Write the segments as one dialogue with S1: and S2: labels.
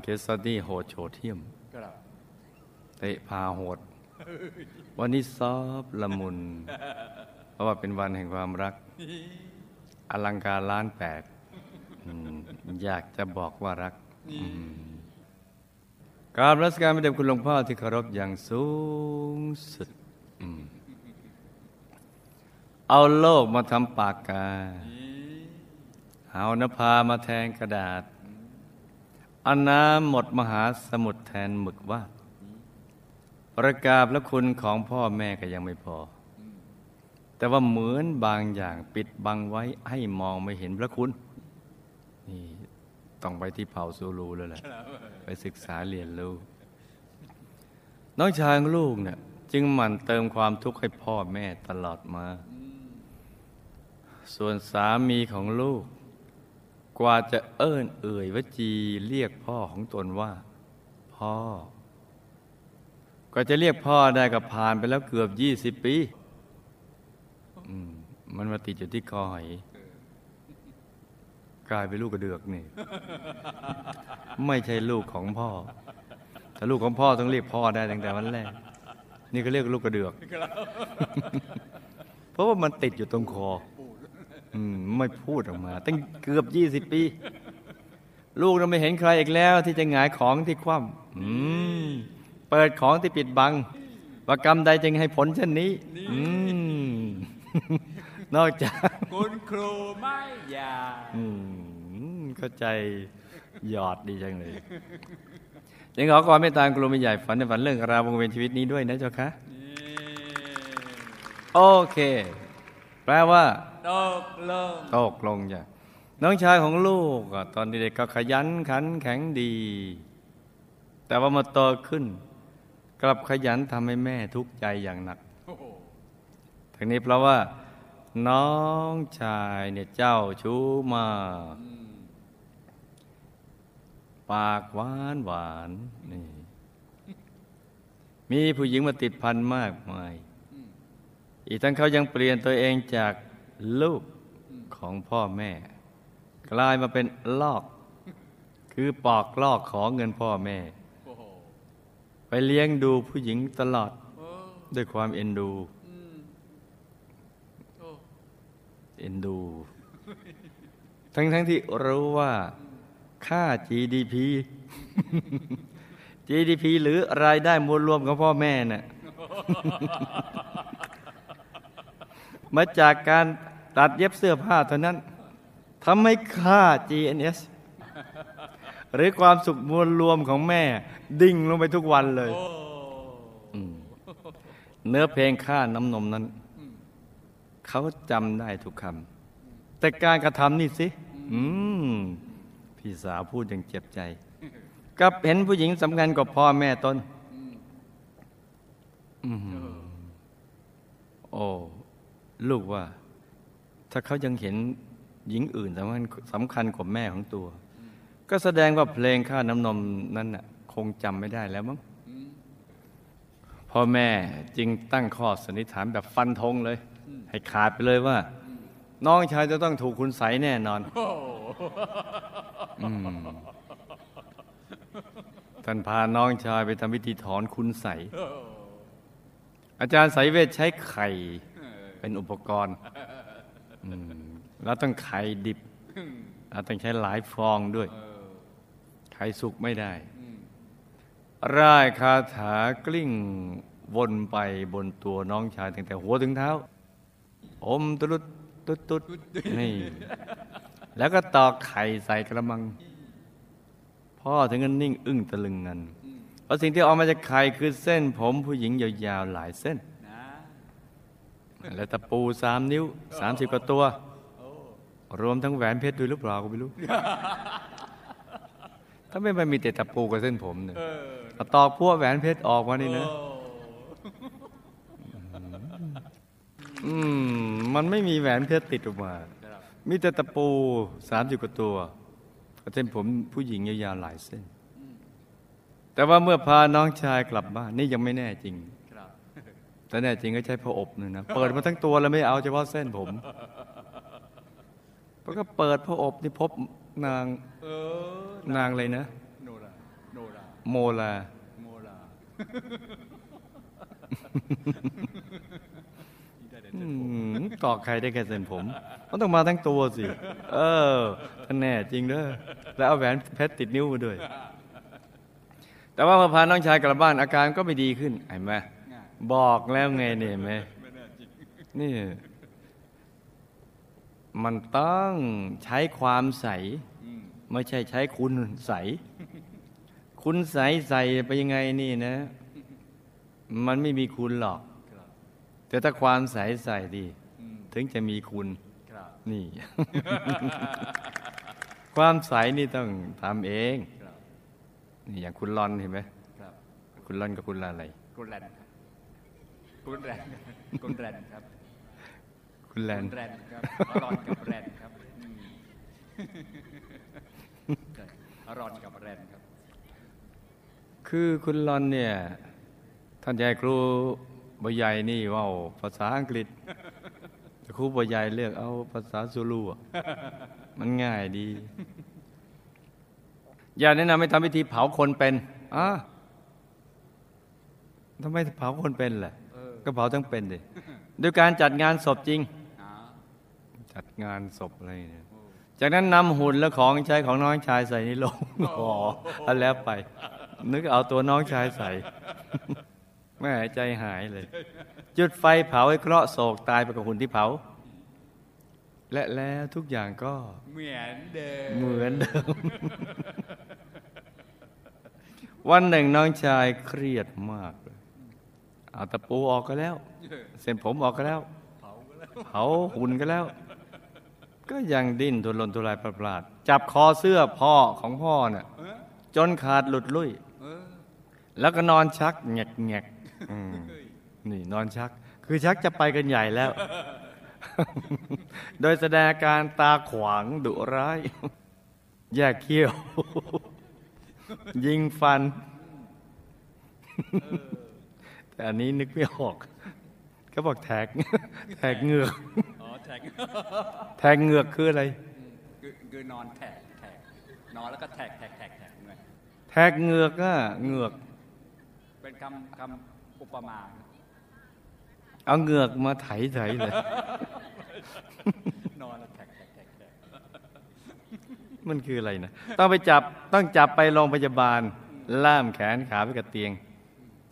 S1: านเคสซัดดี้โหดโฉดเที่ยม
S2: ครับ
S1: เตะพาโหด วันนี้ซอฟละมุน เพราะว่าเป็นวันแห่งความรัก อลังการล้านแปดอืมอยากจะบอกว่ารักอืมกรารรัชการไม่เด็คุณหลวงพ่อที่เคารพอย่างสูงสุดอืมเอาโลกมาทำปากกา เอานภามาแทนกระดาษ เอาน้ำหมดมหาสมุทรแทนหมึกวาดประกาศและคุณของพ่อแม่ก็ยังไม่พอ แต่ว่าเหมือนบางอย่างปิดบังไว้ให้มองไม่เห็นพระคุณนี่ต้องไปที่เผ่าซูรูแล้วแหละไปศึกษาเรียนรู้น้องชายลูกเนี่ยจึงหมั่นเติมความทุกข์ให้พ่อแม่ตลอดมา ส่วนสามีของลูก กว่าจะเอิ้นเอ่ยวจีเรียกพ่อของตนว่า พ่อ ก็จะเรียกพ่อได้กับผ่านไปแล้วเกือบยี่สิบปีอืมมันมาติดอยู่ที่คอหอยกลายเป็นลูกกระเดือกนี่ ไม่ใช่ลูกของพ่อ ถ้าลูกของพ่อต้องเรียกพ่อได้ตั้งแต่วันแรก นี่ก็เรียกลูกกระเดือก เพราะว่ามันติดอยู่ตรงคอ อืมไม่พูดออกมา ตั้งเกือบยี่สิบปี ลูกเราไม่เห็นใครอีกแล้ว ที่จะหงายของที่คว่ำเปิดของที่ปิดบังว่ากรรมใดจึงให้ผลเช่นนี้นอกจาก
S2: คุณครูไม่อยา
S1: เข้าใจหยอดดีจังเลยยังขอความเมตตากรุณาใหญ่ฝันในฝันเรื่องราววงเวียนชีวิตนี้ด้วยนะเจ้าคะ โอเค แปลว่า
S2: ตกลง
S1: ตกลงจ้ะน้องชายของลูกตอนเด็กก็ขยันขันแข็งดี แต่ว่ามาโตขึ้น กลับขยันทำให้แม่ทุกข์ใจอย่างหนักทั้งนี้เพราะว่า น้องชายเนี่ยเจ้าชู้มากปากหวานหวานนี่มีผู้หญิงมาติดพันมากมาย อีกทั้งเขายังเปลี่ยนตัวเองจาก ลูกของพ่อแม่ กลายมาเป็นลอก คือปอกลอกของเงินพ่อแม่
S2: โอ้โห
S1: ไปเลี้ยงดูผู้หญิงตลอด
S2: โอ้
S1: ด้วยความเอ็นดู
S2: อืมโอ้
S1: เอ็นดู ทั้งทั้งที่รู้ว่าค่า GDP GDP หรือรายได้มวลรวมของพ่อแม่น่ะมาจากการ ตัดเย็บเสื้อผ้าเท่านั้นทำให้ค่า GNS หรือความสุขมวลรวมของแม่ ดิ่งลงไปทุกวันเลย
S2: โอ้
S1: อืมเนื้อเพลงค่าน้ำนมนั้น เขาจำได้ทุกคำแต่การกระทำนี่สิอืมพี่สาวพูดอย่างเจ็บใจกับเห็นผู้หญิงสำคัญกว่าพ่อแม่ตนอืมโอ้ ลูกว่า ถ้าเขายังเห็นหญิงอื่นสำคัญสำคัญกว่าแม่ของตัว ก็แสดงว่าเพลงค่าน้ำนมนั้นน่ะคงจำไม่ได้แล้วมั้งพ่อแม่จึงตั้งข้อสันนิษฐานแบบฟันธงเลย ให้ขาดไปเลยว่า น้องชายจะต้องถูกคุณใสแน่นอน
S2: อ
S1: ท่านพาน้องชายไปทำพิธีถอนคุณใส อาจารย์ไสยเวทใช้ไข่เป็นอุปกรณ์ อืมแล้วต้องไข่ดิบแล้วต้องใช้หลายฟองด้วยไข่สุกไม่ได้ร่ายคาถากลิ้งวนไปบนตัวน้องชายตั้งแต่หัวถึงเท้า อมตุลุดตุดตุดนี่ แล้วก็ตอกไข่ใส่กระมัง พ่อถึงกันนิ่ง อึ้งตะลึงงันเพราะสิ่งที่ออกมาจากไข่คือเส้นผมผู้หญิงยาวๆหลายเส้น
S2: นะ
S1: และตะปูสามนิ้วสามสิบกว่าตัว รวมทั้งแหวนเพชรด้วยหรือเปล่าก็ไม่รู้ ถ้าไม่มันมีแต่ตะปูกับเส้นผมเนี่ย
S2: เออ
S1: เอาตอกพวกแหวนเพชรออกมานี่นะ
S2: โอ้
S1: อืมมันไม่มีแหวนเพชรติดออกมา
S2: ครับ
S1: มีแต่ตะปูสามสิบกว่าตัวกับเส้นผมผู้หญิงยาวๆหลายเส้น แต่ว่าเมื่อพาน้องชายกลับบ้านนี่ยังไม่แน่จริง
S2: ครับ
S1: แต่แน่จริงก็ใช้ผ้าอบนี่นะเปิดมาทั้งตัวแล้วไม่เอาเฉพาะเส้นผมแล้วก็เปิดผ้าอบนี่พบนาง
S2: นา
S1: งเลยนะ
S2: หนูล่ะ
S1: โมลา
S2: โมลา
S1: ตอกใครได้แค่เส้นผม มันต้องมาทั้งตัวสิ เออท่านแน่จริงเด้อแล้วเอาแหวนเพชรติดนิ้วมาด้วย แต่ว่าพอพาน้องชายกลับบ้านอาการก็ไม่ดีขึ้นเห็นไหม บอกแล้วไงเนี่ยเห็นไหมนี่ มันต้องใช้ความใส ไม่ใช่ใช้คุณใส คุณใสใส่ไปยังไงนี่นะ มันไม่มีคุณหรอก แต่ถ้าความใสใส่ดี ถึงจะมีคุณ
S2: ครับ
S1: นี่ ความใสนี่ต้องทำเอง
S2: ครับ
S1: นี่อย่างคุณลอนเห็นไหม
S2: ครับ
S1: คุณลอนกับคุณลาอะไร
S2: กุนแรน ครับกุนแรนกุนแรนครับ
S1: คุณแลน
S2: กุนแรนครับอรอนกับแรนครับอืมใช่อรอนกับแรนครับ
S1: คือคุณลอนเนี่ย ท่านยายครูบใหญ่นี่เว่าภาษาอังกฤษแต่ครูบใหญ่เลือกเอาภาษาซูลูอะมันง่ายดี อย่าแนะนำให้ทำพิธีเผาคนเป็นอะทำไมเผาคนเป็นล่ะ
S2: เออ
S1: ก็เผาทั้งเป็นดิโดยการจัดงานศพจริง
S2: อ๋อ
S1: จัดงานศพอะไรเนี่ยจากนั้นนำหุ่นและของใช้ของน้องชายใส่ในโลงอ๋อเอาแล้วไป นึกเอาตัวน้องชายใส่แม่ใจหายเลย จุดไฟเผาให้เคราะห์โศกตายไปกับหุ่นที่เผา และแล้วทุกอย่างก็
S2: เหมือนเดิม
S1: เหมือนเดิม วันหนึ่งน้องชายเครียดมาก เลยเอาตะปูออกก็แล้ว เส้นผมออกก็แล้ว
S2: เผาก็แล้ว
S1: เผาหุ่นก็แล้ว ก็ยังดิ้นทุรนทุรายประหลาด จับคอเสื้อพ่อของพ่อเนี่ย
S2: เออ
S1: จนขาดหลุดลุ่ย
S2: เออ
S1: แล้วก็นอนชักแงกแงกอืม
S2: เฮ้ย
S1: นี่นอนชัก คือชักจะไปกันใหญ่แล้ว โดยแสดงอาการตาขวางดุร้าย แยกเขี้ยว ยิงฟัน แต่อันนี้นึกไม่ออก ก็บอกแทกแทกเหงือก
S2: อ๋อแท็ก
S1: แทงเหงือกคืออะไร
S2: คือคือนอนแท็กแท็กนอนแล้วก็แท็กแท็กแท็กแท็กด้วย
S1: แทกเหงือกอะเหงือก
S2: เป็นคำคำอุปมา
S1: เอาเหงือกมาไถไถเลย
S2: นอนแล้วแท็กแท็กแท็กแท็ก
S1: มันคืออะไรนะต้องไปจับต้องจับไปโรงพยาบาล ล่ามแขนขาไปกับเตียง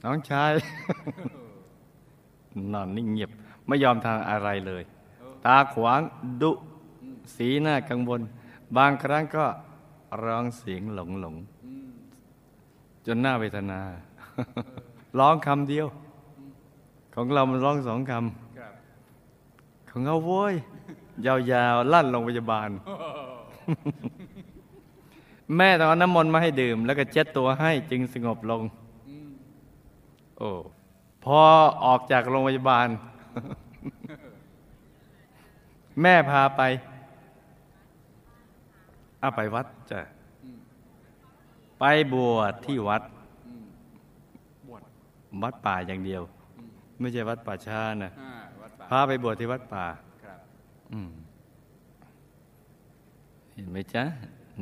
S1: น้องชายนอนนิ่งเงียบ ไม่ยอมทางอะไรเลย ตาขวางดุ สีหน้ากังวล บางครั้งก็ร้องเสียงหลงหลงๆจนหน้าเวทนา ร้องคำเดียว ของเรามันร้องสองค
S2: ครับำ
S1: ของเขาโว้ย ยาวๆ ลั่นโรงพยาบาล แม่ต้องเอาน้ำมนต์มาให้ดื่ม แล้วก็เช็ดตัวให้จึงสงบลง
S2: อืม
S1: โอ้พอออกจากโรงพยาบาล แม่พาไปเอาไปวัดจ้ะ
S2: อืม
S1: ไปบวชที่วัด
S2: อืมบวช
S1: วัดป่าอย่างเดียว ไม่ใช่วัดป่าช้านะ
S2: อ่าวัดป่า
S1: พาไปบวชที่วัดป่า
S2: ครับ
S1: อืมเห็นไหมจ๊ะ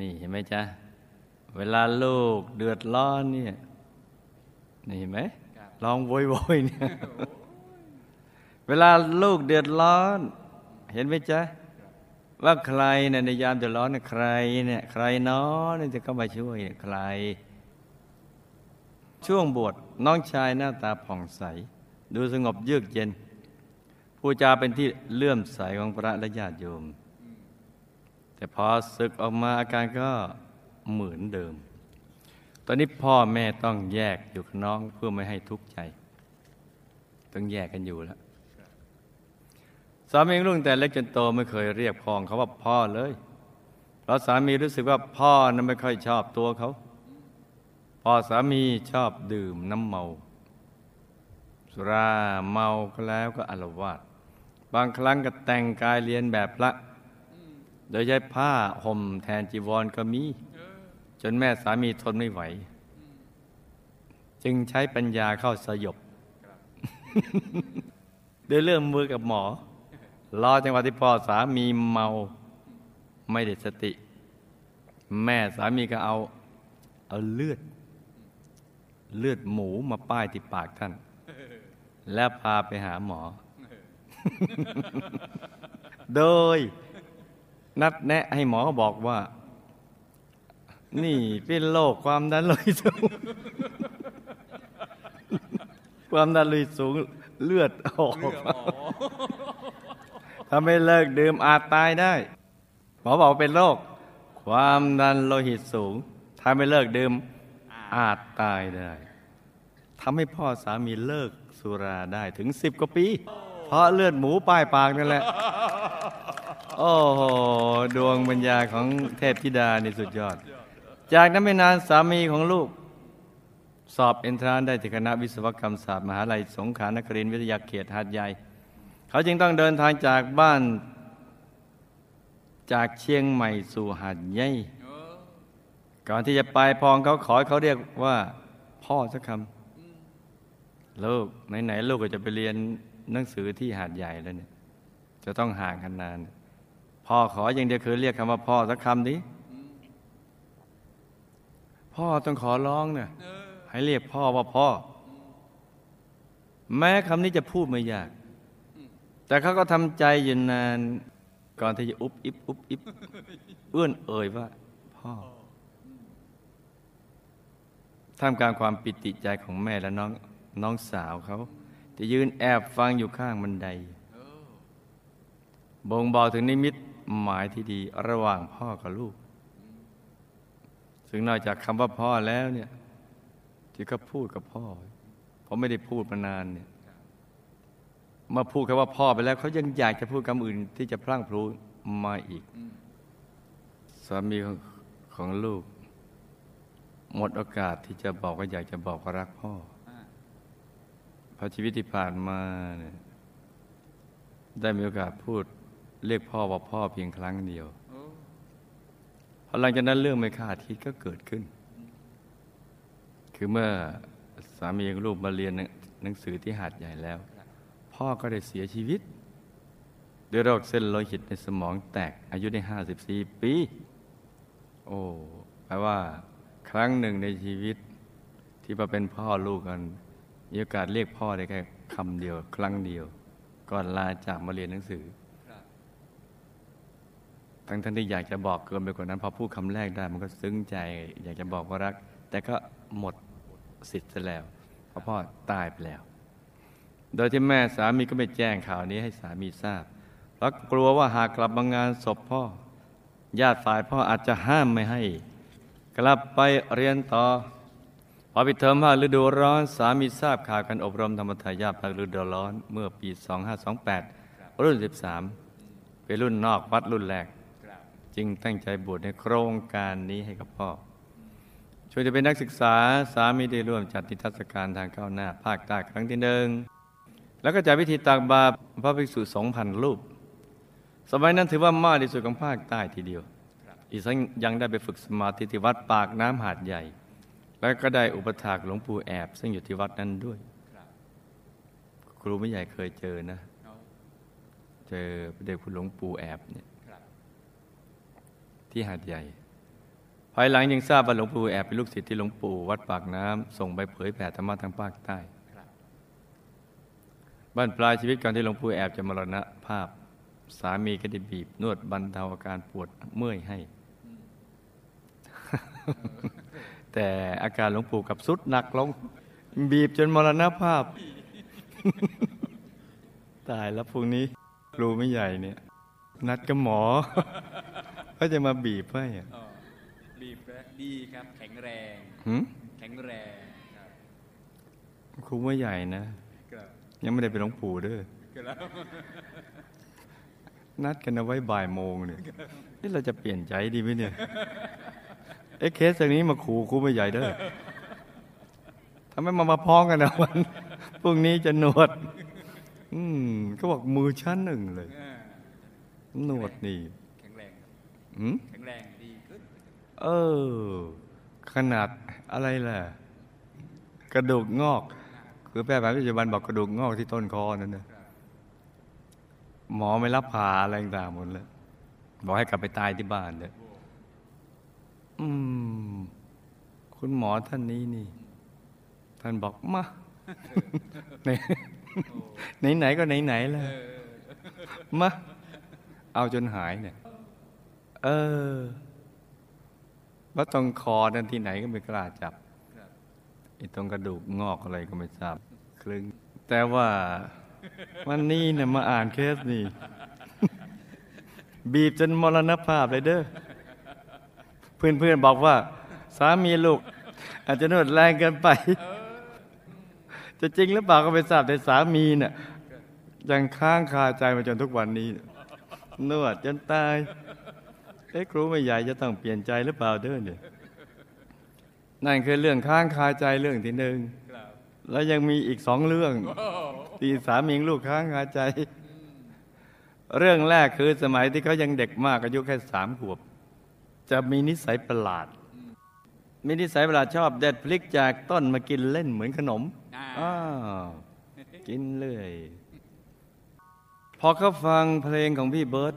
S1: นี่เห็นไหมจ๊ะ เวลาลูกเดือดร้อนเนี่ย นี่เห็นไหม
S2: ค รับ
S1: ลองโวยโวยเนี่ยเวลาลูกเดือดร้อน เห็นไหมจ๊ะ ว่าใครเนี่ยในยามเดือดร้อนเนี่ยใครเนี่ยใครเน้อเนี่ยจะเข้ามาช่วยเนี่ยใคร ช่วงบวชน้องชายหน้าตาผ่องใส ดูสงบเยือกเย็นผู้จาเป็นที่เลื่อมใสของพระและญาติโยม แต่พอศึกออกมาอาการก็เหมือนเดิม ตอนนี้พ่อแม่ต้องแยกอยู่กับน้องเพื่อไม่ให้ทุกข์ใจ ต้องแยกกันอยู่แล้วสามีรุ่งแต่เล็กจนโตไม่เคยเรียกพ่อของเขาว่าพ่อเลย เพราะสามีรู้สึกว่าพ่อนั้นไม่ค่อยชอบตัวเขา พ่อสามีชอบดื่มน้ำเมา สุราเมาก็แล้วก็อารวาสบางครั้งก็แต่งกายเรียนแบบพระ โดยใช้ผ้าห่มแทนจีวรก็มี จนแม่สามีทนไม่ไหว จึงใช้ปัญญาเข้าสยบโดยเริ่มมือกับหมอ รอจังหวะที่พ่อสามีเมาไม่ได้สติ แม่สามีก็เอา เอาเลือด เลือดหมูมาป้ายที่ปากท่าน แล้วพาไปหาหมอ โดย นัดแนะให้หมอบอกว่า นี่เป็นโรคความดันโลหิตสูง ความดันโลหิตสูงเลือดออกถ้าไม่เลิกดื่มอาจตายได้หมอบอกเป็นโรคความดันโลหิตสูง ถ้าไม่เลิกดื่มอาจตายได้ทำให้พ่อสามีเลิกสุราได้ถึงสิบกว่าปี เพราะเลือดหมูป้ายปากนั่นแหละ โอ้โห ดวงปัญญาของเทพธิดานี่สุดยอด จากนั้นไม่นานสามีของลูก สอบเอนทรานซ์ได้ที่คณะวิศวกรรมศาสตร์มหาลัยสงขลานครินทร์วิทยาเขตหาดใหญ่ เขาจึงต้องเดินทางจากบ้านจากเชียงใหม่สู่หาดใหญ่ ก่อนที่จะไปพองเขาขอเขาเรียกว่า พ่อสักคำลูกไหนๆลูกก็จะไปเรียนหนังสือที่หาดใหญ่แล้วเนี่ย จะต้องห่างกันนาน พ่อขออย่างเดียวคือเรียกคำว่าพ่อสักคำดิ พ่อต้องขอร้องเนี่ย
S2: เออ
S1: ให้เรียกพ่อว่าพ่อ แม้คำนี้จะพูดไม่ยาก แต่เขาก็ทำใจอยู่นานก่อนที่จะอุบอิบอุบอิบเอื้อนเอ่ยว่า พ่อท่ามกลางความปิติใจของแม่และน้องน้องสาวเขาจะยืนแอบฟังอยู่ข้างบันได
S2: เออ
S1: บ่งบอกถึงนิมิตหมายที่ดีระหว่างพ่อกับลูก ซึ่งนอกจากคำว่าพ่อแล้วเนี่ย ที่เขาพูดกับพ่อ เพราะไม่ได้พูดมานานเนี่ยมื่อพูดคำว่าพ่อไปแล้วเขายังอยากจะพูดคำอื่นที่จะพลั่งพลูมาอีก สามีของของลูก หมดโอกาสที่จะบอกว่าอยากจะบอกว่ารักพ่อเพราะชีวิตที่ผ่านมาเนี่ยได้มีโอกาสพูดเรียกพ่อว่าพ่อเพียงครั้งเดียว หลังจากนั้นเรื่องไม่คาดคิดก็เกิดขึ้น คือเมื่อสามีของลูกมาเรียนหนังสือที่หาดใหญ่แล้ว พ่อก็ได้เสียชีวิต ด้วยโรคเส้นโลหิตในสมองแตกอายุได้ 54 ปี โอ้แปลว่าครั้งหนึ่งในชีวิต ที่มาเป็นพ่อลูกกันมีโอกาสเรียกพ่อได้แค่คำเดียว ครั้งเดียว ก่อนลาจากมาเรียนหนังสือ ทั้งท่านที่อยากจะบอกเกินไปกว่านั้น พอพูดคำแรกได้มันก็ซึ้งใจ อยากจะบอกว่ารัก แต่ก็หมดสิทธิ์ซะแล้วเพราะพ่อตายไปแล้ว โดยที่แม่สามีก็ไม่แจ้งข่าวนี้ให้สามีทราบเพราะกลัวว่าหากกลับมางานศพพ่อ ญาติฝ่ายพ่ออาจจะห้ามไม่ให้ กลับไปเรียนต่อพอปิดเทอมภาคฤดูร้อนสามีทราบข่าวการอบรมธรรมทายาทภาคฤดูร้อน เมื่อปี 2528 รุ่น 13 เป็นรุ่นนอกวัดรุ่นแรก จึงตั้งใจบวชในโครงการนี้ให้กับพ่อ ช่วยจะเป็นนักศึกษาสามีได้ร่วมจัดนิทรรศการทางก้าวหน้า ภาคใต้ครั้งที่หนึ่งแล้วก็จัดพิธีตักบาตรพระภิกษุสองพันรูป สมัยนั้นถือว่ามากที่สุดของภาคใต้ทีเดียว อีกทั้งยังได้ไปฝึกสมาธิที่วัดปากน้ำหาดใหญ่ แล้วก็ได้อุปถากหลวงปู่แอบ ซึ่งอยู่ที่วัดนั้นด้วย
S2: ครู
S1: ไม่ใหญ่เคยเจอนะ
S2: เจ
S1: อพระเดชคุณหลวงปู่แอบเนี่ย ที่หาดใหญ่ ภายหลังยังทราบว่าหลวงปู่แอบเป็นลูกศิษย์ที่หลวงปู่วัดปากน้ำส่งไปเผยแผ่ธรรมะทางภาคใต้
S2: บ้า
S1: นปลายชีวิตก่อนที่หลวงปู่แอบจะมรณภาพ สามีก็ได้บีบ นวดบรรเทาอาการปวดเมื่อยให้ แต่อาการหลวงปู่กับสุดหนักลงบีบจนมรณภาพ ตายแล้วพรุ่งนี้ครูไม่ใหญ่เนี่ย นัดกับหมอ ก็จะมาบีบให้อะ
S2: อ๋อดีครับดีครับ แข็งแรง
S1: หืม
S2: แข็งแรงครับ
S1: ครูไม่ใหญ่นะ
S2: ครับ
S1: ยังไม่ได้เป็นหลวงปู่เด้อ
S2: ครับ
S1: นัดกันเอาไว้บ่ายโมงเนี่ยนี่เราจะเปลี่ยนใจดีไหมเนี่ยเอ้เคสอย่างนี้มาขู่ครูไม่ใหญ่เด้อทำไมมามาพ้องกันนะวันพรุ่งนี้จะหนวด อืมก็บอกมือชั้นหนึ่งเลย
S2: อ่า
S1: หนวดนี่
S2: แข็งแรงดีขึ้น
S1: เออ ขนาดอะไรล่ะ กระดูกงอก คือแพทย์แผนปัจจุบันบอกกระดูกงอกที่ต้นคอนั่นนะหมอไม่รับผ่าอะไรต่างหมดเลยบอกให้กลับไปตายที่บ้านเลยอืม คุณหมอท่านนี้นี่ ท่านบอกมาไหนไหนๆก็ไหนๆแล้วมาเอาจนหายเนี่ย เออ ว่าตรงคอนั่นที่ไหนก็ไม่กล้าจับไอ้ตรงกระดูกงอกอะไรก็ไม่ทราบคลึง แต่ว่าวันนี้เนี่ยมาอ่านเคสนี่ บีบจนมรณภาพเลยเด้อเพื่อนๆบอกว่า สามีลูก อาจจะนวดแรงเกินไป จะจริงหรือเปล่าก็ไม่ทราบแต่สามีเนี่ยยังค้างคาใจมาจนทุกวันนี้ นวดจนตาย เอ้ครูไม่ใหญ่จะต้องเปลี่ยนใจหรือเปล่าเด้อเนี่ยนั่นคือเรื่องค้างคาใจเรื่องที่หนึ่ง
S2: ครับ
S1: แล้วยังมีอีกสองเรื่อง
S2: โอ้
S1: ที่สามีลูกค้างคาใจ เรื่องแรกคือสมัยที่เขายังเด็กมากอายุแค่สามขวบ จะมีนิสัยประหลาด มีนิสัยประหลาดชอบเด็ดพลิกจากต้นมากินเล่นเหมือนขนม
S2: อ่า
S1: อ้าวกินเรื่อยพอเขาฟังเพลงของพี่เบิร์ต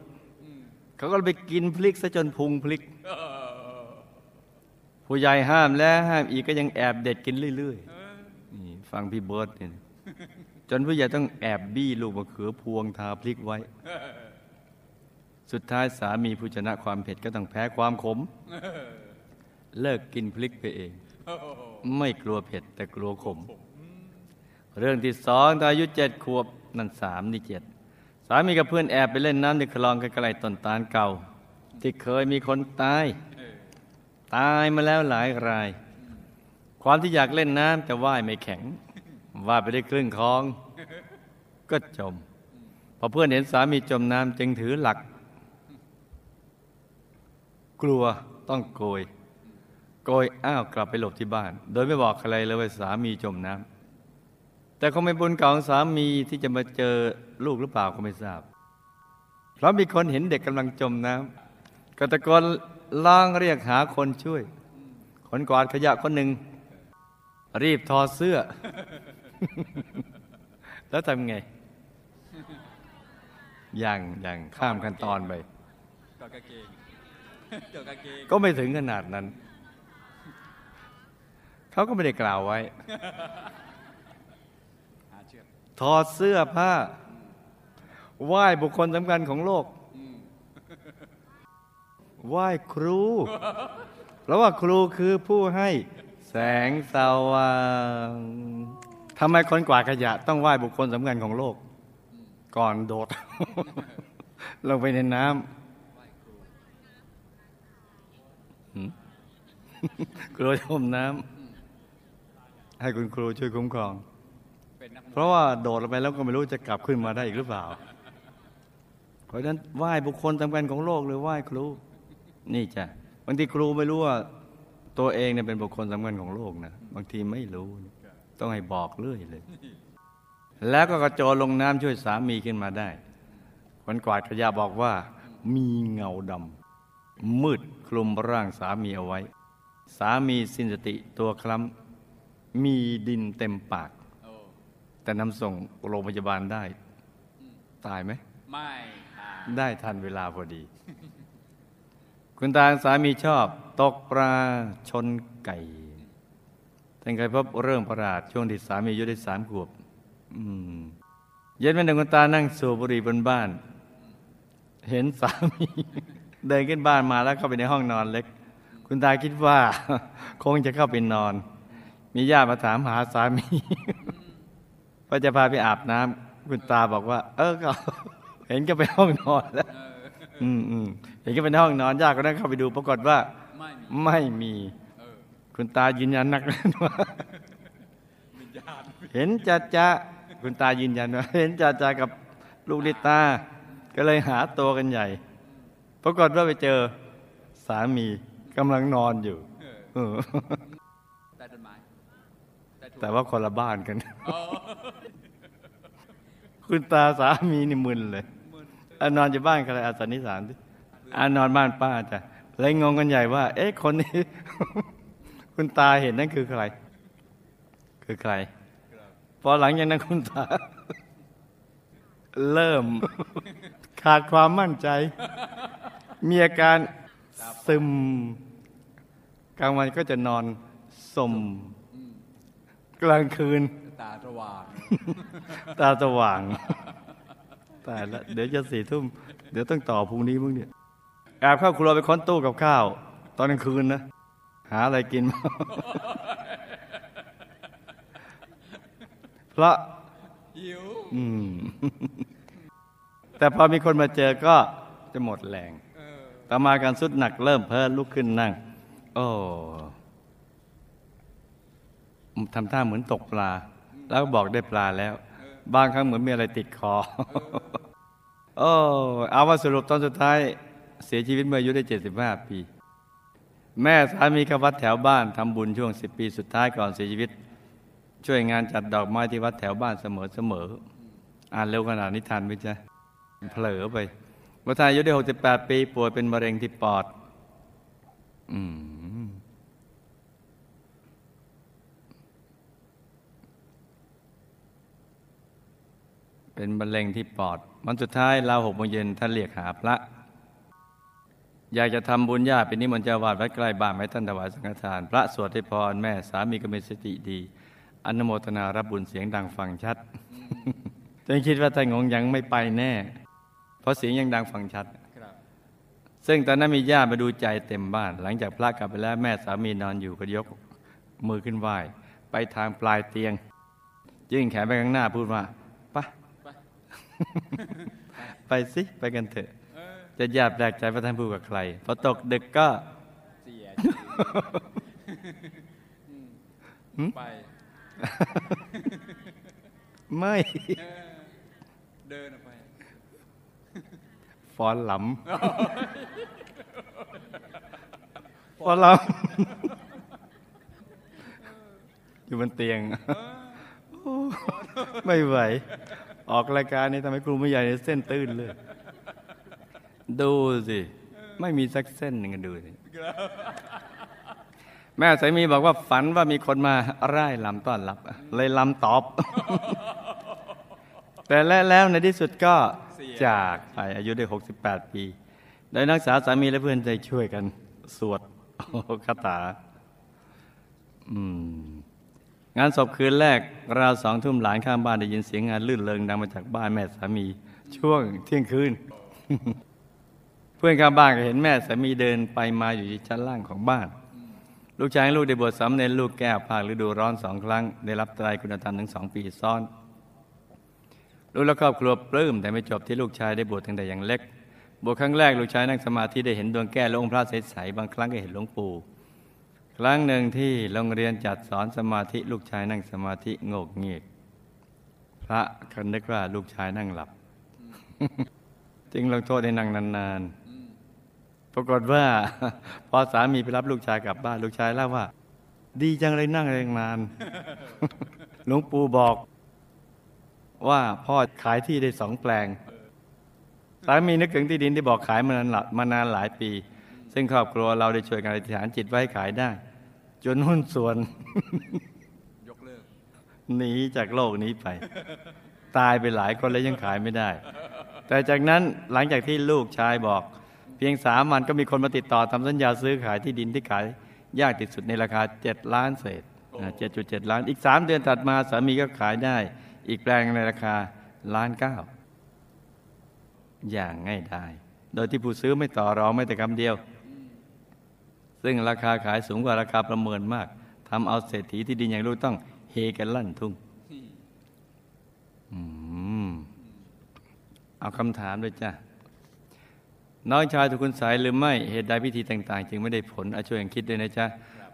S1: เขาก็ไปกินพลิกซะจนพุงพลิก
S2: เออ
S1: ผู้ใหญ่ห้ามแล้วห้ามอีกก็ยังแอบเด็ดกินเรื่อยๆนี่ฟังพี่เบิร์ตเนี่ยจนผู้ใหญ่ต้องแอบบี้ลูกมะเขือพวงทาพลิกไว้ สุดท้ายสามีผู้ชนะความเผ็ดก็ต้องแพ้ความขม เลิกกินพลิกไปเอง
S2: โอ้
S1: ไม่กลัวเผ็ดแต่กลัวขม เรื่องที่สองตอนอายุเจ็ดขวบนั่นสามนี่เจ็ด สามีกับเพื่อนแอบไปเล่นน้ำในคลองใกล้ๆต้นตาลเก่า ที่เคยมีคนตาย ตายมาแล้วหลายราย ความที่อยากเล่นน้ำแต่ว่ายไม่แข็ง ว่ายไปได้ครึ่งคลอง ก็จม พอเพื่อนเห็นสามีจมน้ำจึงถือหลัก กลัวต้องโกย โกยอ้าวกลับไปหลบที่บ้าน โดยไม่บอกใครเลยว่าสามีจมน้ำ แต่คงเป็นบุญเก่าของสามีที่จะมาเจอลูกหรือเปล่าก็ไม่ทราบ เพราะมีคนเห็นเด็กกำลังจมน้ำก็ตะโกนร้องเรียกหาคนช่วย คนกวาดขยะคนหนึ่ง รีบถอดเสื้อ แล้วทำไงยังยังข้ามขั้นตอนไป
S2: ก,ก,ก,ก็
S1: ไม่ถึงขนาดนั้น เขาก็ไม่ได้กล่าวไว้ ถอดเสื้อผ้าไหว้บุคคลสำคัญของโลกไหว้ครู เพราะว่าครูคือผู้ให้แสงสว่างทำไมคนกวาดขยะ ต้องไหว้บุคคลสำคัญของโลก ก่อนโดด ลงไปในน้ำหืมกลัวจมน้ำให้คุณครูช่วยคุ้มครอง
S2: เพ
S1: ราะว่าโดดลงไปแล้วก็ไม่รู้จะกลับขึ้นมาได้อีกหรือเปล่า เพราะฉะนั้นไหว้บุคคลสำคัญของโลกหรือไหว้ครู นี่จ้ะบางทีครูไม่รู้ว่าตัวเองเนี่ยเป็นบุคคลสำคัญของโลกนะบางทีไม่รู้ ต้องให้บอกเรื่อยเลย แล้วก็กระโจนลงน้ำช่วยสามีขึ้นมาได้คนกวาดขยะบอกว่า มีเงาดำมืดคลุมร่างสามีเอาไว้ สามีสิ้นสติตัวคล้ำมีดินเต็มปาก แต่นำส่งโรงพยาบาลได้ ตายไหม
S2: ไม่อ่า
S1: ได้ทันเวลาพอดี คุณตาสามีชอบ ตกปลาชนไก่ท่านเคยพบเรื่องประหลาดช่วงที่สามีอายุได้สามขวบอืมเย็นวันหนึ่งคุณตานั่งสูบบุหรี่บนบ้าน เห็นสามี เดินขึ้นบ้านมาแล้วเข้าไปในห้องนอนเล็ก คุณตาคิดว่า คงจะเข้าไปนอน มีญาติมาถามหาสามี ว่าจะพาไปอาบน้ำคุณตาบอกว่า เออก็เห็นก็ไปห้องนอนแล้ว อืมอืมเห็นก็ไปในห้องนอนญาติก็นั่งเข้าไปดู ปรากฏว่า
S2: ไม่มี
S1: ไม่มี
S2: เออ
S1: คุณตายืนยันนักแน่นว่า
S2: วิญญาณ
S1: เห็นจ่าจ่าคุณตายืนยันว่าเห็นจ่าจ่ากับลูกลิตา ก็เลยหาตัวกันใหญ่ ปรากฏว่าไปเจอสามีกำลังนอนอยู่
S2: เออ
S1: เออ
S2: ใต้ต้นไม้ใต้ถุน
S1: แต่ว่าคนละบ้านกัน
S2: โอ้
S1: คุณตาสามีนี่มึนเลยอานอนอยู่บ้านใครอาสันนิษฐานดิอานอนบ้านป้าจ้ะเลยงงกันใหญ่ว่า เอ๊ะคนนี้ คุณตาเห็นนั่นคือใคร คือใครพอหลังจากนั้นคุณตา เริ่ม ขาดความมั่นใจ มีอาการซึม กลางวันก็จะนอนสม กลางคืน
S2: ตาสว่าง
S1: ตาสว่างตายแล้วเดี๋ยวจะสี่ทุ่มเดี๋ยวต้องต่อพรุ่งนี้มึงเนี่ยแอบเข้าครัวไปค้นตู้กับข้าว ตอนกลางคืนนะ หาอะไรกินมาเพราะ
S2: หิว
S1: อืมแต่พอมีคนมาเจอก็จะหมดแรง
S2: เออ
S1: ต่อมาการสุดหนักเริ่มเพิ่นลุกขึ้นนั่ง โอ้ทำท่าเหมือนตกปลา แล้วบอกได้ปลาแล้ว บางครั้งเหมือนมีอะไรติดคอโอ้เอาว่าสรุปตอนสุดท้าย เสียชีวิตเมื่ออายุได้ 75 ปี แม่สามีกับวัดแถวบ้านทำบุญช่วง 10 ปีสุดท้ายก่อนเสียชีวิต ช่วยงานจัดดอกไม้ที่วัดแถวบ้านเสมอเสมอๆอ่านเร็วขนาดนี้ทันไหมจ๊ะเผลอไปวัฒนอายุได้ 68 ปี ป่วยเป็นมะเร็งที่ปอด อืม เป็นมะเร็งที่ปอดวันสุดท้ายเราหกโมงเย็นท่านเรียกหาพระ อยากจะทำบุญญาติเป็นนิมนต์เจ้าวาดวัดใกล้บ้านไหมท่านถวายสังฆทาน พระสวดให้พรแม่สามีก็มีสติดี อนุโมทนารับบุญเสียงดังฟังชัดจนคิดว่าท่านงงยังไม่ไปแน่ เพราะเสียงยังดังฟังชัดซึ่งตอนนั้นมีญาติมาดูใจเต็มบ้าน หลังจากพระกลับไปแล้วแม่สามีนอนอยู่ก็ยกมือขึ้นไหว้ไปทางปลายเตียงยื่นแขนไปข้างหน้าพูดว่า ไปสิไปกันเถอะ
S2: เออ
S1: จะญาติแปลกใจว่าท่านพูดกับใคร พอตกดึกก็
S2: เสีย
S1: หืม
S2: ไป
S1: ไม่
S2: เออเดินออกไป
S1: ฟอนหลำฟอนหลำอยู่บนเตียง ไม่ไหว ออกรายการนี้ทำให้ครูไม่ใหญ่เส้นตื้นเลย ดูสิ ไม่มีสักเส้นหนึ่งดูสิแม่สามีบอกว่าฝันว่ามีคนมาร่ายลำต้อนรับ เลยลำตอบ แต่แล้วในที่สุดก็จากไปอายุได้ 68 ปีโดยนักษาสามีและเพื่อนใจช่วยกัน สวดคาถาอืม งานศพคืนแรกราวสองทุ่มหลานข้างบ้านได้ยินเสียงงานลื่นเริงดังมาจากบ้านแม่สามี ช่วงเที่ยงคืน เพื่อนข้างบ้านก็เห็นแม่สามีเดินไปมาอยู่ที่ชั้นล่างของบ้าน ลูกชายลูกได้บวชสามเณรลูกแก้วภาคฤดูร้อนสองครั้ง ได้รับไตรคุณธรรมถึงสองปีซ้อนลูกและครอบครัวปลื้มแต่ไม่จบที่ลูกชายได้บวชตั้งแต่ยังเล็กบวชครั้งแรกลูกชายนั่งสมาธิได้เห็นดวงแก้วและองค์พระใสๆบางครั้งก็เห็นหลวงปู่ ครั้งหนึ่งที่โรงเรียนจัดสอนสมาธิลูกชายนั่งสมาธิโงกเงียกพระคันนึกว่าลูกชายนั่งหลับ จึงลงโทษให้นั่งนานๆ ปรากฏว่า พอสามีไปรับลูกชายกลับบ้านลูกชายเล่าว่า ดีจังเลยนั่งแรงนาน หลวงปู่บอก ว่าพ่อขายที่ได้สองแปลง สามีนึกถึงที่ดินที่บอกขายมานานหลามานานหลายปี ซึ่งครอบครัวเราได้ช่วยกันอธิษฐานจิตไว้ให้ขายได้ จนหุ้นส่วน
S2: ยกเลิก
S1: หนีจากโลกนี้ไป ตายไปหลายคนแล้วยังขายไม่ได้ แต่จากนั้นหลังจากที่ลูกชายบอก เพียงสามวันก็มีคนมาติดต่อทำสัญญาซื้อขายที่ดินที่ขาย ยากที่สุดในราคา 7 ล้านเศษเจ็ดจุดเจ็ดล้าน อีกสามเดือนถัดมาสามีก็ขายได้ อีกแปลงในราคาล้านเก้าอย่างง่ายได้ โดยที่ผู้ซื้อไม่ต่อรองไม่แต่คำเดียว ซึ่งราคาขายสูงกว่าราคาประเมินมากทำเอาเศรษฐีที่ดินอย่างลูกต้องเฮกันลั่นทุ่งเอาคำถามด้วยจ้ะน้องชายถูกคุณสายหรือไม่เหตุใดพิธีต่าง ๆ จึงไม่ได้ผลอาช่วยกันคิดด้วยนะจ๊ะ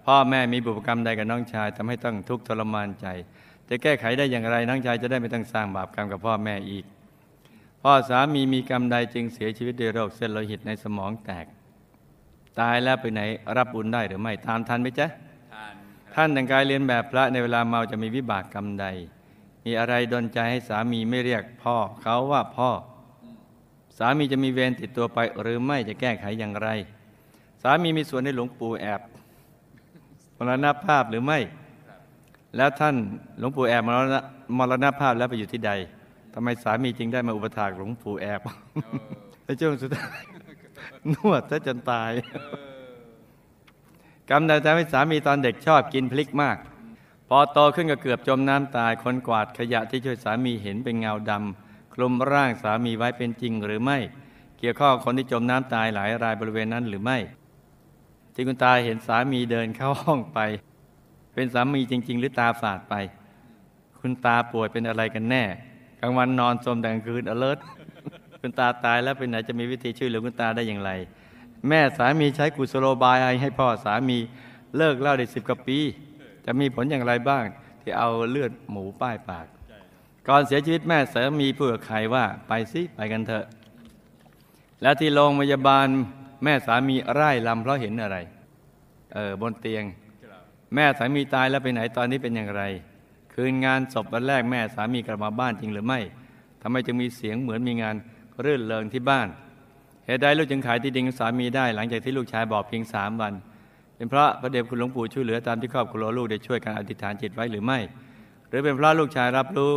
S1: พ่อแม่มีบุพกรรมใดกับน้องชายทำให้ต้องทุกข์ทรมานใจ จะแก้ไขได้อย่างไรน้องชายจะได้ไม่ต้องสร้างบาปกรรมกับพ่อแม่อีก พ่อสามีมีกรรมใดจึงเสียชีวิตด้วยโรคเส้นโลหิตในสมองแตก ตายแล้วไปไหนรับบุญได้หรือไม่ตามทันไหมจ๊ะ
S2: ทาน
S1: ท่านแต่งกายเรียนแบบพระในเวลาเมาจะมีวิบากกรรมใด มีอะไรดนใจให้สามีไม่เรียกพ่อเขาว่าพ่อ สามีจะมีเวรติดตัวไป หรือไม่จะแก้ไขอย่างไร สามีมีส่วนในหลวงปู่แอบมรณภาพหรือไม่ แล้วท่านหลวงปู่แอบมรณมรณภาพแล้วไปอยู่ที่ใดทำไมสามีจึงได้มาอุปถากหลวงปู่แอบในช่วงสุดท้าย นวดซะจนตายกรรมใดทำให้สามีตอนเด็กชอบกินพริกมากพพอโตขึ้นก็เกือบจมน้ำตายคนกวาดขยะที่ช่วยสามีเห็นเป็นเงาดำคลุมร่างสามีไว้เป็นจริงหรือไม่ เกี่ยวข้องกับคนที่จมน้ำตายหลายรายบริเวณนั้นหรือไม่ ที่คุณตาเห็นสามีเดินเข้าห้องไป เป็นสามีจริง ๆ หรือตาฝาดไป คุณตาป่วยเป็นอะไรกันแน่กลางวันนอนสมแต่กลางคืน alert คุณตาตายแล้วเป็นไหนจะมีวิธีช่วยเหลือคุณตาได้อย่างไร แม่สามีใช้กุศโลบายให้พ่อสามีเลิกเหล้าได้สิบกว่าปี จะมีผลอย่างไรบ้าง ที่เอาเลือดหมูป้ายปาก ก่อนเสียชีวิตแม่สามีพูดกับใครว่าไปสิไปกันเถอะ แล้วที่โรงพยาบาลแม่สามีไร่ลำเพราะเห็นอะไร เออบนเตียง แม่สามีตายแล้วไปไหนตอนนี้เป็นอย่างไร คืนงานศพวันแรกแม่สามีกลับมาบ้านจริงหรือไม่ทำไมจึงมีเสียงเหมือนมีงาน รื่นเริงที่บ้าน เหตุใดลูกจึงขายที่ดินของสามีได้ หลังจากที่ลูกชายบอกเพียงสามวัน เป็นเพราะพระเดชคุณหลวงปู่ช่วยเหลือตามที่ครอบครัวลูกได้ช่วยกันอธิษฐานจิตไว้หรือไม่ หรือเป็นเพราะลูกชายรับรู้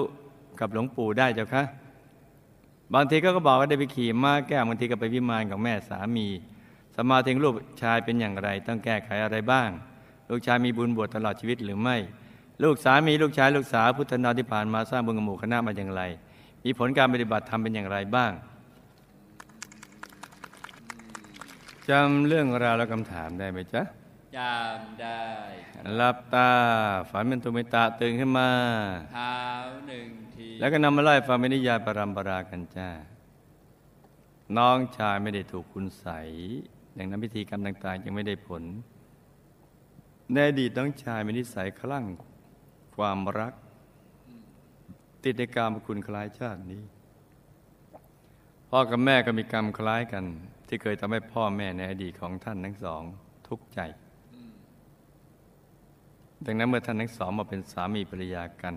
S1: กับหลวงปู่ได้เจ้าคะบางทีก็ก็บอกว่าได้ไปขี่ม้าแก้วบางทีก็ไปวิมานของแม่สามี สมาธิลูกชายเป็นอย่างไร ต้องแก้ไขอะไรบ้าง ลูกชายมีบุญบวชตลอดชีวิตหรือไม่ ลูกสามีลูกชายลูกสาวพุทธนาที่ผ่านมาสร้างบุญกับหมู่คณะมาอย่างไร มีผลการปฏิบัติทำเป็นอย่างไรบ้างจำเรื่องราวและคำถามได้ไหมจ๊ะ
S2: จำได้
S1: หลับตา ฝันเป็นตุมิตะตื่นขึ้นมา
S2: เท้าหนึ่งที
S1: แล้วก็นำมาไล่ฟังเป็นนิยายปรำปรากันจ้า น้องชายไม่ได้ถูกคุณใสยดังนั้นพิธีกรรมต่าง ๆ ยังไม่ได้ผล ในอดีตน้องชายมีนิสัยคลั่งความรัก ติดในกรรมคุณคล้ายชาตินี้ พ่อกับแม่ก็มีกรรมคล้ายกัน ที่เคยทำให้พ่อแม่ในอดีตของท่านทั้งสองทุกข์ใจดังนั้นเมื่อท่านทั้งสองมาเป็นสามีภรรยากัน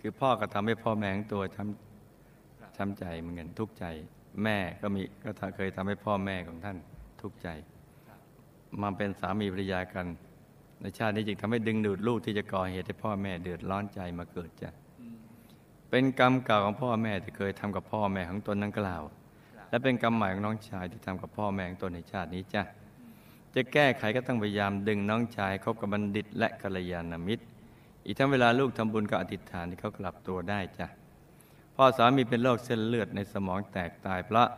S1: คือพ่อก็ทำให้พ่อแม่ของตัวช้ำช้ำใจเหมือนกันทุกข์ใจ แม่ก็มีก็เคยทำให้พ่อแม่ของท่านทุกข์ใจ มาเป็นสามีภรรยากัน ในชาตินี้จึงทำให้ดึงดูดลูกที่จะก่อเหตุให้พ่อแม่เดือดร้อนใจมาเกิดจ้ะ เป็นกรรมเก่าของพ่อแม่ที่เคยทำกับพ่อแม่ของตนนั้นกล่าว และเป็นกรรมใหม่ของน้องชายที่ทำกับพ่อแม่ของตนในชาตินี้จ้ะจะแก้ไขก็ต้องพยายามดึงน้องชายคบกับบัณฑิต และกัลยาณมิตร อีกทั้งเวลาลูกทำบุญก็อธิษฐานที่เขากลับตัวได้จ้ะพ่อสามีเป็นโรคเส้นเลือดในสมองแตกตายเพราะ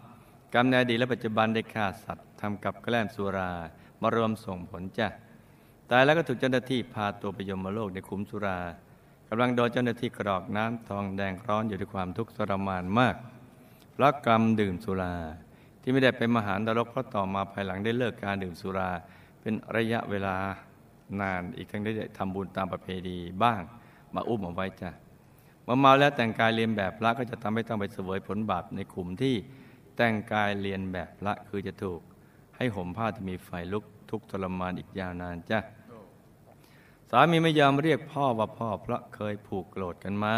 S1: กรรมในอดีตและปัจจุบันได้ฆ่าสัตว์ทำกับแกล้มสุรามารวมส่งผลจ้ะตายแล้วก็ถูกเจ้าหน้าที่พาตัวไปยมโลกในขุมสุรา กำลังโดนเจ้าหน้าที่กรอกน้ำทองแดงร้อนอยู่ด้วยความทุกข์ทรมานมากเพราะกรรมดื่มสุรา ที่ไม่ได้ไปมหานรกเพราะต่อมาภายหลังได้เลิกการดื่มสุรา เป็นระยะเวลานานอีกทั้งได้ทำบุญตามประเพณีบ้าง มาอุ้มเอาไว้จ้ะเมื่อเมาแล้วแต่งกายเรียนแบบพระก็จะทำให้ต้องไปเสวยผลบาปในกลุ่มที่แต่งกายเรียนแบบพระคือจะถูก ให้ห่มผ้าที่มีไฟลุกทุกข์ทรมานอีกยาวนานจ้ะ สามีไม่ยอมเรียกพ่อว่าพ่อ เพราะเคยผูกโกรธกันมา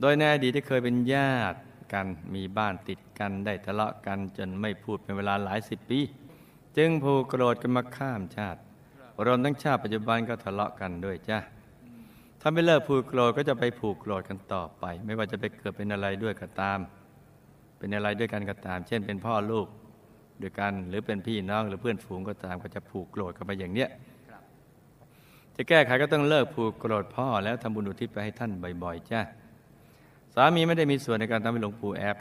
S1: โดยในอดีตที่เคยเป็นญาติกันมีบ้านติดกันได้ทะเลาะกันจนไม่พูดเป็นเวลาหลายสิบปี จึงผูกโกรธกันมาข้ามชาติรวมทั้งชาติปัจจุบันก็ทะเลาะกันด้วยจ้ะถ้าไม่เลิกผูกโกรธก็จะไปผูกโกรธกันต่อไป ไม่ว่าจะไปเกิดเป็นอะไรด้วยก็ตาม เป็นอะไรด้วยกันก็ตาม เช่นเป็นพ่อลูกด้วยกันหรือเป็นพี่น้องหรือเพื่อนฝูงก็ตามก็จะผูกโกรธกันไปอย่างเนี้ย จะแก้ไขก็ต้องเลิกผูกโกรธพ่อ แล้วทำบุญอุทิศไปให้ท่านบ่อยๆจ้าสามีไม่ได้มีส่วนในการทำให้หลวงปู่แอบ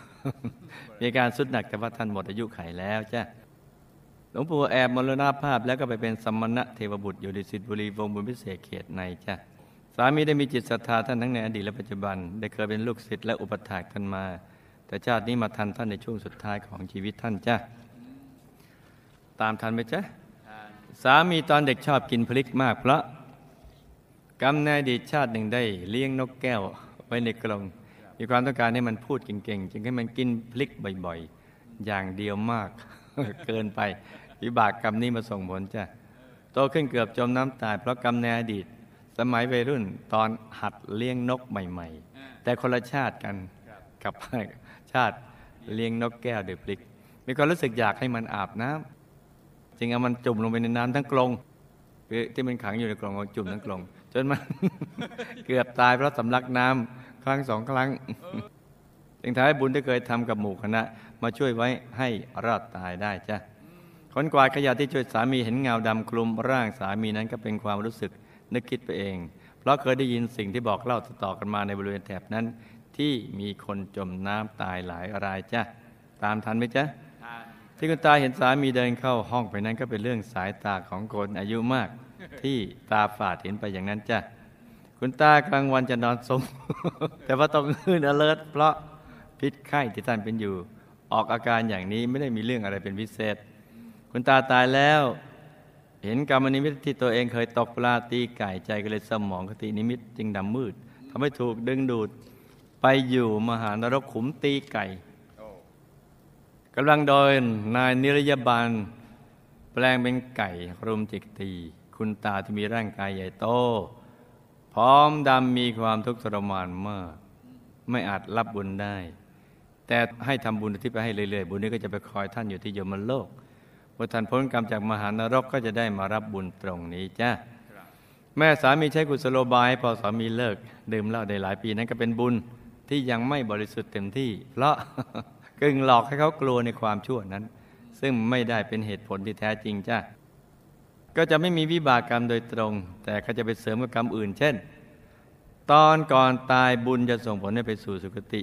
S1: มีการสุดหนักแต่ว่าท่านหมดอายุไขแล้วจ้าหลวงปู่แอบมรณภาพแล้วก็ไปเป็นสมณะเทวบุตรอยู่ในสิทธิบุรีวงบุญพิเศษเขตในจ้าสามีได้มีจิตศรัทธาท่านทั้งในอดีตและปัจจุบัน ได้เคยเป็นลูกศิษย์และอุปถากท่านมา แต่ชาตินี้มาทันท่านในช่วงสุดท้ายของชีวิตท่านจ้าตามทันไหมจ๊ะสามีตอนเด็กชอบกินพริกมากเพราะ กรรมในอดีตชาติหนึ่งได้เลี้ยงนกแก้วไว้ในกรงมีความต้องการให้มันพูดเก่งๆ จึงให้มันกินพริกบ่อยๆ อย่างเดียวมาก เกินไปวิบากกรรมนี้มาส่งผลจ้ะโตขึ้นเกือบจมน้ำตาย เพราะกรรมในอดีต สมัยวัยรุ่นตอนหัดเลี้ยงนกใหม่ ๆ แต่คนละชาติกันกับชาติเลี้ยงนกแก้วเด้วยพริก มีความรู้สึกอยากให้มันอาบน้ำจึงเอามันจุ่มลงไปในน้ำทั้งกรงที่มันขังอยู่ในกรงจุ่มทั้งกรง จนมัน เกือบตายเพราะสำลักน้ำครั้งสองครั้งจึงทำให้บุญที่เคยทำกับหมู่คณะ มาช่วยไว้ให้รอดตายได้จ้ะคนกวาดขยะที่ช่วยสามีเห็นเงาดำคลุมร่างสามีนั้นก็เป็นความรู้สึกนึกคิดไปเอง เพเพราะเคยได้ยินสิ่งที่บอกเล่าต่อๆกันมาในบริเวณแถบนั้น ที่มีคนจมน้ำตายหลายรายจ้ะตามทันไหมจ๊ะ
S2: ทาน
S1: ที่คุณตาเห็นสามีเดินเข้าห้องไปนั้นก็เป็นเรื่องสายตาของคนอายุมาก ที่ตาฝาดเห็นไปอย่างนั้นจ้ะ คุณตากลางวันจะนอนสม แต่ว่าต้องคืน ละเมอ เพราะพิษไข้ที่ท่านเป็นอยู่ ออกอาการอย่างนี้ไม่ได้มีเรื่องอะไรเป็นพิเศษ คุณตาตายแล้ว เห็นกรรมนิมิตที่ตัวเองเคยตกปลาตีไก่ใจก็เลยหมองคตินิมิตจึงดำมืดทำให้ถูกดึงดูดไปอยู่มหานรกขุมตีไก่กำลังโดยนายนิรยบาลแปลงเป็นไก่รุมจิกตี คุณตาที่มีร่างกายใหญ่โต พร้อมดำมีความทุกข์ทรมานมาก ไม่อาจรับบุญได้ แต่ให้ทำบุญที่ไปให้เรื่อยๆ บุญนี้ก็จะไปคอยท่านอยู่ที่ยมโลกเมื่อท่านพ้นกรรมจากมหานรกก็จะได้มารับบุญตรงนี้จ้าแม่สามีใช้กุศโลบายพอสามีเลิก ดื่มเหล้าได้หลายปีนั้นก็เป็นบุญที่ยังไม่บริสุทธิ์เต็มที่ เพราะกึ่งหลอกให้เขากลัวในความชั่วนั้น ซึ่งไม่ได้เป็นเหตุผลที่แท้จริงจ้า ก็จะไม่มีวิบากกรรมโดยตรง แต่ก็จะไปเสริมกับกรรมอื่น เช่น ตอนก่อนตายบุญจะส่งผลให้ไปสู่สุคติ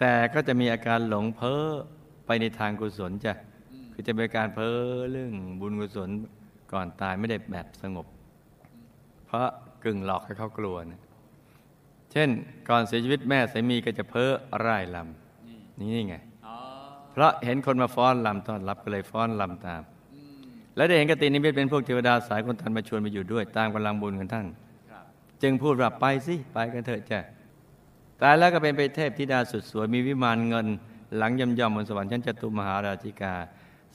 S1: แต่ก็จะมีอาการหลงเพ้อไปในทางกุศลจ้ะคือจะเป็นการเพ้อเรื่องบุญกุศลก่อนตายไม่ได้แบบสงบ เพราะกึ่งหลอกให้เขากลัวนะเช่น ก่อนเสียชีวิตแม่สามีก็จะเพ้อร่ายลำนี่ไง
S2: อ๋อ
S1: เพราะเห็นคนมาฟ้อนลำต้อนรับก็เลยฟ้อนลำตาม และได้เห็นกตินิมิตเป็นพวกเทวดาสายคนทันมาชวนมาอยู่ด้วย ตามกำลังบุญของท่าน
S2: ครับ
S1: จึงพูดว่าไปสิไปกันเถอะจ้ะตายแล้วก็เป็นไปเทพธิดาสุดสวยมีวิมานเงิน หลังย่ำย่อมบนสวรรค์ชั้นจตุมหาราชิกา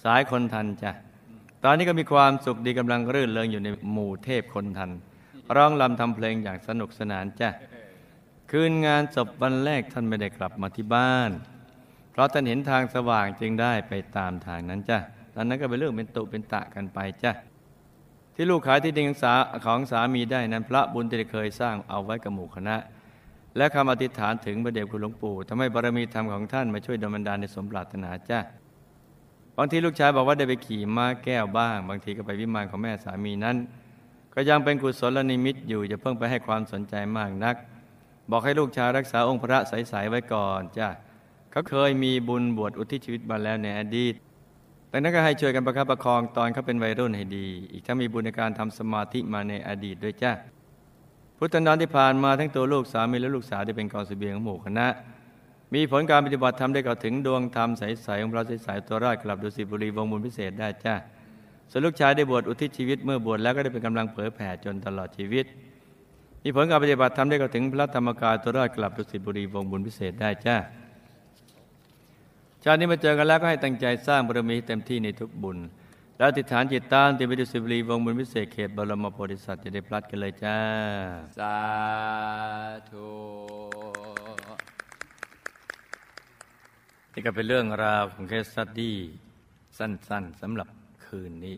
S1: สายคนทันจ้ะตอนนี้ก็มีความสุขดีกำลังรื่นเริงอยู่ในหมู่เทพคนทัน ร้องลำทำเพลงอย่างสนุกสนานจ้ะคืนงานศพวันแรกท่านไม่ได้กลับมาที่บ้าน เพราะท่านเห็นทางสว่างจึงได้ไปตามทางนั้นจ้ะ ตอนนั้นก็เป็นเรื่องเป็นตุเป็นตะกันไปจ้ะที่ลูกขายที่ดินของสาของสามีได้นั้นพระบุญที่ได้เคยสร้างเอาไว้กับหมู่คณะ และคำอธิษฐานถึงพระเดชคุณหลวงปู่ทำให้บารมีธรรมของท่านมาช่วยดลบันดาลในสมปรารถนาจ้ะบางทีลูกชายบอกว่าได้ไปขี่ม้าแก้วบ้าง บางทีก็ไปวิมานของแม่สามีนั้น ก็ยังเป็นกุศลนิมิตอยู่อย่าเพิ่งไปให้ความสนใจมากนัก บอกให้ลูกชายรักษาองค์พระใสๆไว้ก่อนจ้ะเขาเคยมีบุญบวชอุทิศชีวิตมาแล้วในอดีต ดังนั้นก็ให้ช่วยกันประคับประคองตอนเขาเป็นวัยรุ่นให้ดี อีกทั้งมีบุญในการทำสมาธิมาในอดีตด้วยจ้ะพุทธันดรที่ผ่านมาทั้งตัวลูกสามีและลูกสาวที่เป็นกองเสบียงของหมู่คณะ มีผลการปฏิบัติธรรมได้เข้าถึงดวงธรรมใสๆของเราใสๆตัวราชกลับดุสิตบุรีวงบุญพิเศษได้จ้าส่วนลูกชายได้บวชอุทิศชีวิตเมื่อบวชแล้วก็ได้เป็นกำลังเผยแผ่จนตลอดชีวิต มีผลการปฏิบัติธรรมได้เข้าถึงพระธรรมกายตัวราชกลับดุสิตบุรีวงบุญพิเศษได้จ้า ชาตินี้มาเจอกันแล้วก็ให้ตั้งใจสร้างบารมีเต็มที่ในทุกบุญ แล้วติดฐานจิตตานติวิดุสิบรีวงบุญวิเศษเขตบรมโพธิสัตว์จะได้พลัดกันเลยจ้า
S2: สาธุ
S1: นี่ก็เป็นเรื่องราวของเคสตัดี้สั้นๆสำหรับคืนนี้